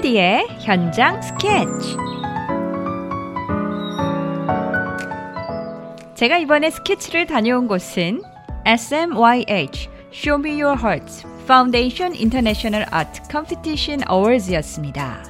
미술디의 현장 스케치. 제가 이번에 스케치를 다녀온 곳은 SMYH Show Me Your Heart Foundation International Art Competition Awards였습니다.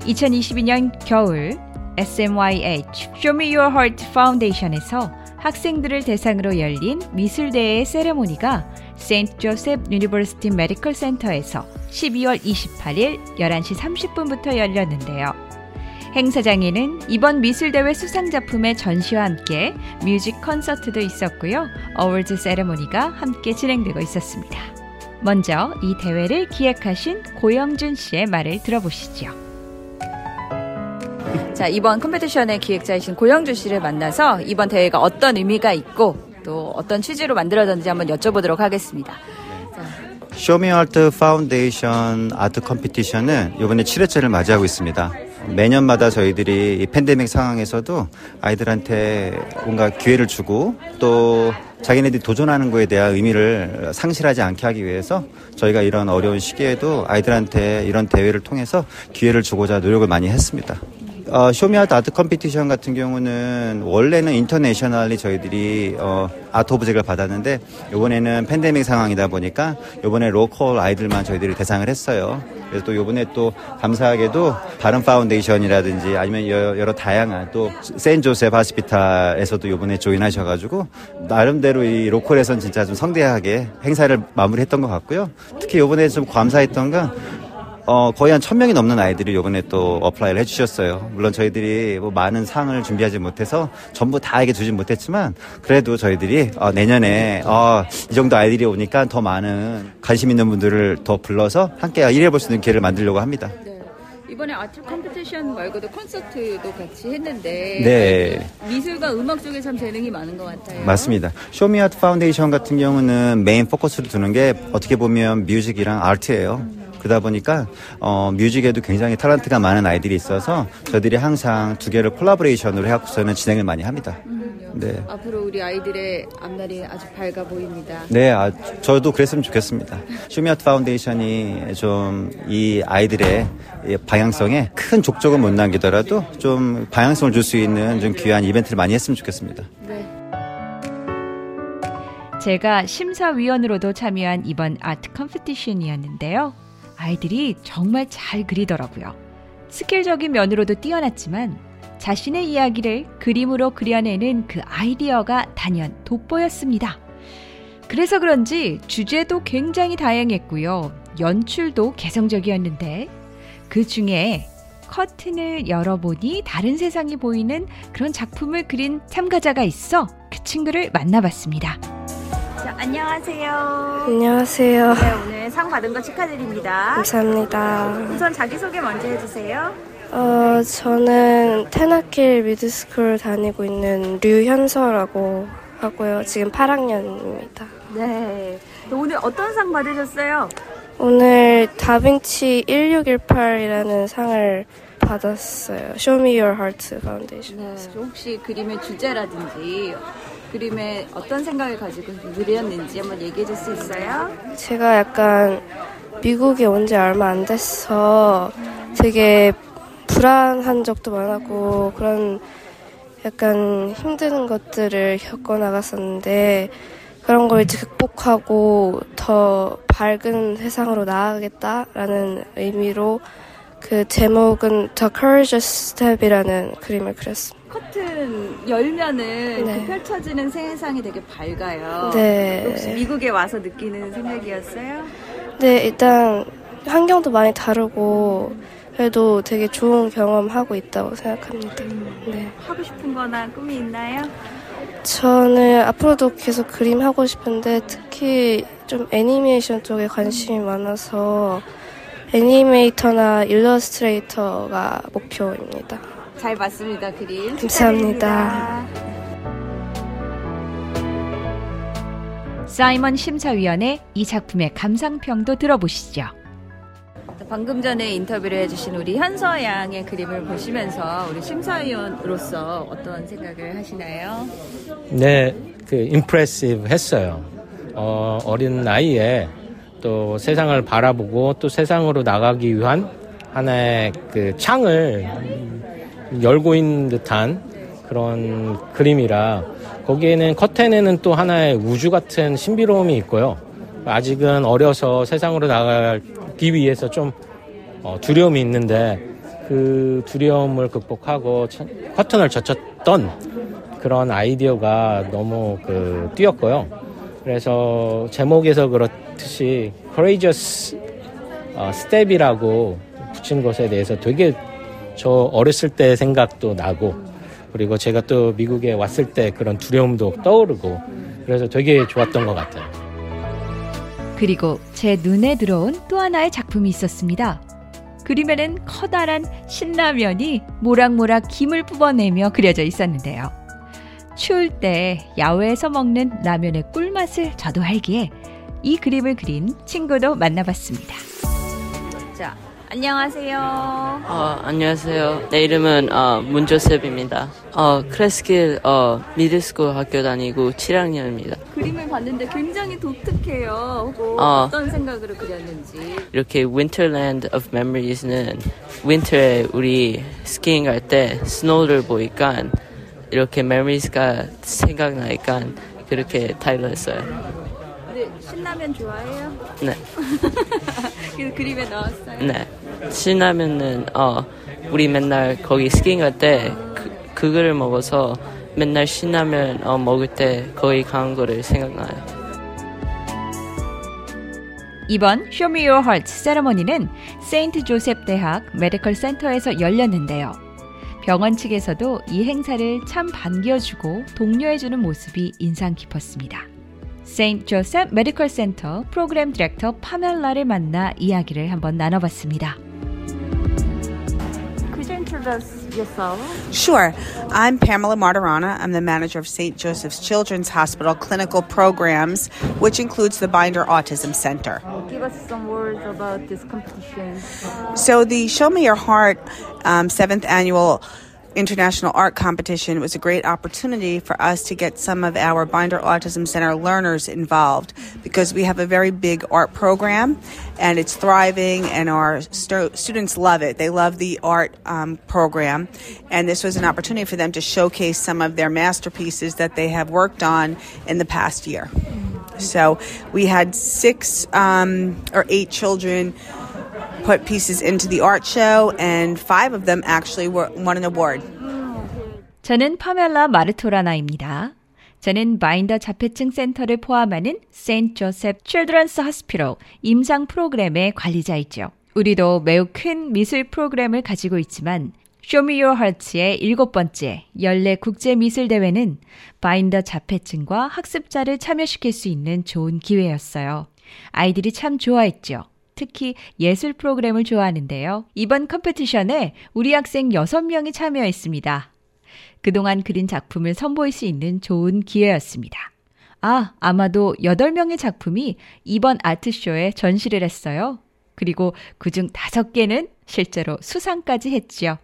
2022년 겨울 SMYH Show Me Your Heart Foundation에서 학생들을 대상으로 열린 미술대회 ceremony가 Saint Joseph University Medical Center에서 12월 28일 11시 30분부터 열렸는데요. 행사장에는 이번 미술대회 수상작품의 전시와 함께 music 콘서트도 있었고요. awards ceremony가 함께 진행되고 있었습니다. 먼저 이 대회를 기획하신 고영준 씨의 말을 들어보시죠. 자, 이번 competition의 기획자이신 고영준 씨를 만나서 이번 대회가 어떤 의미가 있고 또 어떤 취지로 만들어졌는지 한번 여쭤보도록 하겠습니다. 쇼미아트 파운데이션 아트 컴피티션은 이번에 7회째를 맞이하고 있습니다. 매년마다 저희들이 이 팬데믹 상황에서도 아이들한테 뭔가 기회를 주고 또 자기네들이 도전하는 거에 대한 의미를 상실하지 않게 하기 위해서 저희가 이런 어려운 시기에도 아이들한테 이런 대회를 통해서 기회를 주고자 노력을 많이 했습니다. 어, Show Me Your Heart art competition 같은 경우는 원래는 internationally 저희들이 어, art object을 받았는데 이번에는 팬데믹 상황이다 보니까 이번에 local 아이들만 저희들이 대상을 했어요. 그래서 또 이번에 또 감사하게도 다른 foundation이라든지 아니면 여러, 다양한 또 Saint Joseph Hospital에서도 이번에 join하셔가지고 나름대로 이 local에선 진짜 좀 성대하게 행사를 마무리했던 것 같고요. 특히 이번에 좀 감사했던 건 어, 거의 한 천명이 넘는 아이들이 요번에 또 apply를 해주셨어요. 물론 저희들이 뭐 많은 상을 준비하지 못해서 전부 다에게 주진 못했지만 그래도 저희들이 어, 내년에 어, 이 정도 아이들이 오니까 더 많은 관심 있는 분들을 더 불러서 함께 일해볼 수 있는 기회를 만들려고 합니다. 네. 이번에 art competition 말고도 콘서트도 같이 했는데 네. 미술과 음악 쪽에 참 재능이 많은 것 같아요. 맞습니다. Show Me Your Heart Foundation 같은 경우는 main focus를 두는 게 어떻게 보면 music이랑 art예요. 그러다 보니까 어, music에도 굉장히 talent가 많은 아이들이 있어서 저희들이 항상 두 개를 collaboration으로 해갖고서는 진행을 많이 합니다. 네. 앞으로 우리 아이들의 앞날이 아주 밝아 보입니다. 네, 아, 저도 그랬으면 좋겠습니다. 쇼미아트 파운데이션이 좀 이 아이들의 이 방향성에 큰 족적은 못 남기더라도 좀 방향성을 줄 수 있는 좀 귀한 이벤트를 많이 했으면 좋겠습니다. 네. 제가 심사위원으로도 참여한 이번 art competition이었는데요. 아이들이 정말 잘 그리더라고요. skill적인 면으로도 뛰어났지만 자신의 이야기를 그림으로 그려내는 그 아이디어가 단연 돋보였습니다. 그래서 그런지 주제도 굉장히 다양했고요. 연출도 개성적이었는데 그 중에 커튼을 열어보니 다른 세상이 보이는 그런 작품을 그린 참가자가 있어 그 친구를 만나봤습니다. 자, 안녕하세요. 안녕하세요. 네, 오늘 상 받은 거 축하드립니다. 감사합니다. 우선 자기소개 먼저 해주세요. 어, 저는 Tenakill Middle School 다니고 있는 류현서라고 하고요. 지금 8학년입니다. 네. 오늘 어떤 상 받으셨어요? 오늘 다빈치 1618이라는 상을 받았어요. Show Me Your Heart Foundation. 네. 혹시 그림의 주제라든지 그림에 어떤 생각을 가지고 그렸는지 한번 얘기해 줄 수 있어요? 제가 약간 미국에 온 지 얼마 안 돼서 되게 불안한 적도 많았고 그런 약간 힘든 것들을 겪어 나갔었는데 그런 걸 이제 극복하고 더 밝은 세상으로 나아가겠다라는 의미로 그 제목은 The Courageous Step이라는 그림을 그렸습니다. 커튼 열면은 네. 그 펼쳐지는 세상이 되게 밝아요. 네. 혹시 미국에 와서 느끼는 생각이었어요? 네, 일단 환경도 많이 다르고 그래도 되게 좋은 경험하고 있다고 생각합니다. 네. 하고 싶은 거나 꿈이 있나요? 저는 앞으로도 계속 그림 하고 싶은데 특히 좀 애니메이션 쪽에 관심이 많아서 애니메이터나 일러스트레이터가 목표입니다. 잘 봤습니다, 그림. 감사합니다. 사이먼 심사위원의 이 작품의 감상평도 들어보시죠. 방금 전에 인터뷰를 해주신 우리 현서 양의 그림을 보시면서 우리 심사위원으로서 어떤 생각을 하시나요? 네, 그 임프레시브 했어요. 어, 어린 나이에 또 세상을 바라보고 또 세상으로 나가기 위한 하나의 그 창을 열고 있는 듯한 그런 그림이라 거기에는 커튼에는 또 하나의 우주 같은 신비로움이 있고요. 아직은 어려서 세상으로 나가기 위해서 좀 어, 두려움이 있는데 그 두려움을 극복하고 커튼을 젖혔던 그런 아이디어가 너무 그 뛰었고요. 그래서 제목에서 그렇듯이 courageous 어, step이라고 붙인 것에 대해서 되게 저 어렸을 때 생각도 나고 그리고 제가 또 미국에 왔을 때 그런 두려움도 떠오르고 그래서 되게 좋았던 것 같아요. 그리고 제 눈에 들어온 또 하나의 작품이 있었습니다. 그림에는 커다란 신라면이 모락모락 김을 뽑아내며 그려져 있었는데요. 추울 때 야외에서 먹는 라면의 꿀맛을 저도 알기에 이 그림을 그린 친구도 만나봤습니다. 자, 안녕하세요. 어, 안녕하세요. 내 이름은 어, 문조셉입니다. 어, Cresskill 어, Middle School 학교 다니고 7학년입니다. 그림을 봤는데 굉장히 독특해요. 어. 어떤 생각으로 그렸는지. 이렇게 Winterland of Memories는 winter에 우리 skiing 갈 때 snow를 보니까 이렇게 Memories가 생각나니까 그렇게 타이틀 했어요. 신라면 좋아해요? 네, 그래서 그림에 넣었어요. 네. 신라면은 어, 우리 맨날 거기 skiing 갈때 그, 그거를 먹어서 맨날 신라면 어, 먹을 때 거기 간 거를 생각나요. 이번 Your Heart ceremony는 세인트 조셉 대학 Medical Center에서 열렸는데요. 병원 측에서도 이 행사를 참 반겨주고 독려해주는 모습이 인상 깊었습니다. 세인트 조셉 메디컬 센터 프로그램 디렉터 파멜라를 만나 이야기를 한번 나눠봤습니다. Could you introduce yourself? Sure. I'm Pamela Martirana. I'm the manager of St. Joseph's Children's Hospital Clinical Programs, which includes the Binder Autism Center. Give us some words about this competition. So, the Show Me Your Heart um, seventh annual International Art Competition was a great opportunity for us to get some of our Binder Autism Center learners involved because we have a very big art program and it's thriving and our stu- students love it. They love the art um, program and this was an opportunity for them to showcase some of their masterpieces that they have worked on in the past year. So we had six um, or eight children put pieces into the art show, and five of them actually won an award. 저는 파멜라 마르토라나입니다. 저는 마인더 자폐증 센터를 포함하는 세인트 조셉 Children's Hospital 임상 프로그램의 관리자이죠. 우리도 매우 큰 미술 프로그램을 가지고 있지만 Show Me Your Heart의 일곱 번째 연례 국제 미술 대회는 바인더 자폐증과 학습자를 참여시킬 수 있는 좋은 기회였어요. 아이들이 참 좋아했죠. 특히 예술 프로그램을 좋아하는데요. 이번 competition에 우리 학생 6명이 참여했습니다. 그동안 그린 작품을 선보일 수 있는 좋은 기회였습니다. 아, 아마도 8명의 작품이 이번 art show에 전시를 했어요. 그리고 그중 5개는 실제로 수상까지 했지요.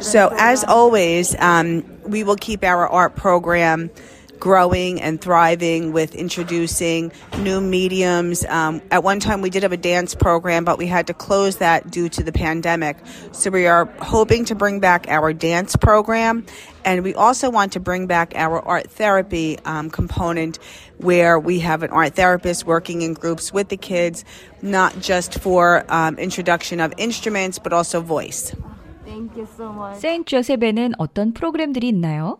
So, as always, um, we will keep our art program growing and thriving with introducing new mediums. Um, at one time, we did have a dance program, but we had to close that due to the pandemic. So, we are hoping to bring back our dance program. And we also want to bring back our art therapy um, component where we have an art therapist working in groups with the kids, not just for um, introduction of instruments, but also voice. Thank you so much. 세인트 조셉에는 어떤 프로그램들이 있나요?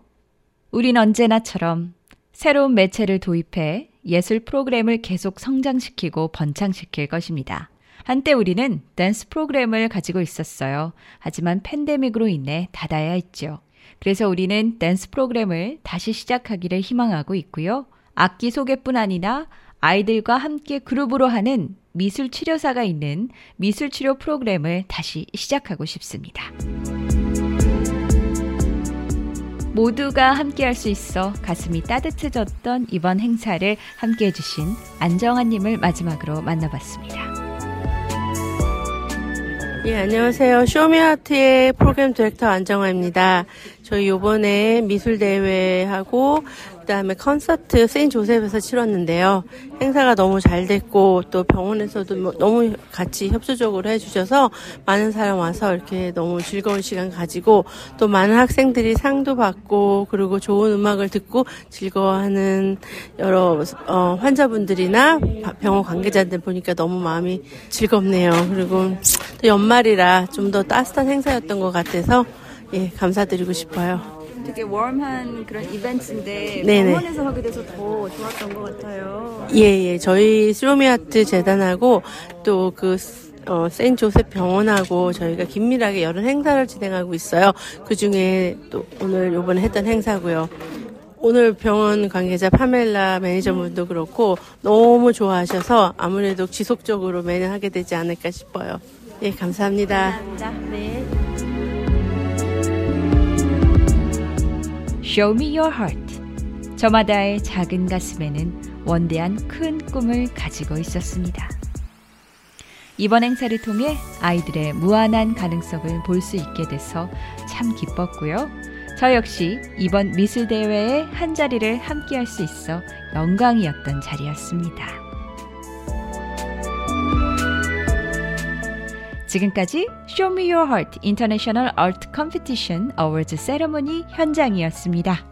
우린 언제나처럼 새로운 매체를 도입해 예술 프로그램을 계속 성장시키고 번창시킬 것입니다. 한때 우리는 댄스 프로그램을 가지고 있었어요. 하지만 팬데믹으로 인해 닫아야 했죠. 그래서 우리는 댄스 프로그램을 다시 시작하기를 희망하고 있고요. 악기 소개뿐 아니라 아이들과 함께 그룹으로 하는 미술 치료사가 있는 미술 치료 프로그램을 다시 시작하고 싶습니다. 모두가 함께 할 수 있어 가슴이 따뜻해졌던 이번 행사를 함께 해 주신 안정환님을 마지막으로 만나봤습니다. 예, 안녕하세요. 쇼미아트의 프로그램 디렉터 안정화입니다. 저희 요번에 미술대회하고 그다음에 콘서트 세인 조셉에서 치렀는데요. 행사가 너무 잘 됐고 또 병원에서도 뭐 너무 같이 협조적으로 해주셔서 많은 사람 와서 이렇게 너무 즐거운 시간 가지고 또 많은 학생들이 상도 받고 그리고 좋은 음악을 듣고 즐거워하는 여러 어, 환자분들이나 병원 관계자들 보니까 너무 마음이 즐겁네요. 그리고 또 연말이라 좀 더 따뜻한 행사였던 것 같아서 예 감사드리고 싶어요. 되게 웜한 그런 이벤트인데 네네. 병원에서 하게 돼서 더 좋았던 것 같아요. 예, 예. 저희 스로미아트 재단하고 또그 어, 세인 조셉 병원하고 저희가 긴밀하게 여러 행사를 진행하고 있어요. 그 중에 또 오늘 요번에 했던 행사고요. 오늘 병원 관계자 파멜라 매니저분도 그렇고 너무 좋아하셔서 아무래도 지속적으로 매년 하게 되지 않을까 싶어요. 예, 감사합니다. 감사합니다. 네. Show me your heart. 저마다의 작은 가슴에는 원대한 큰 꿈을 가지고 있었습니다. 이번 행사를 통해 아이들의 무한한 가능성을 볼 수 있게 돼서 참 기뻤고요. 저 역시 이번 미술 대회의 한 자리를 함께 할 수 있어 영광이었던 자리였습니다. 지금까지 Show Me Your Heart International Art Competition Awards 세레모니 현장이었습니다.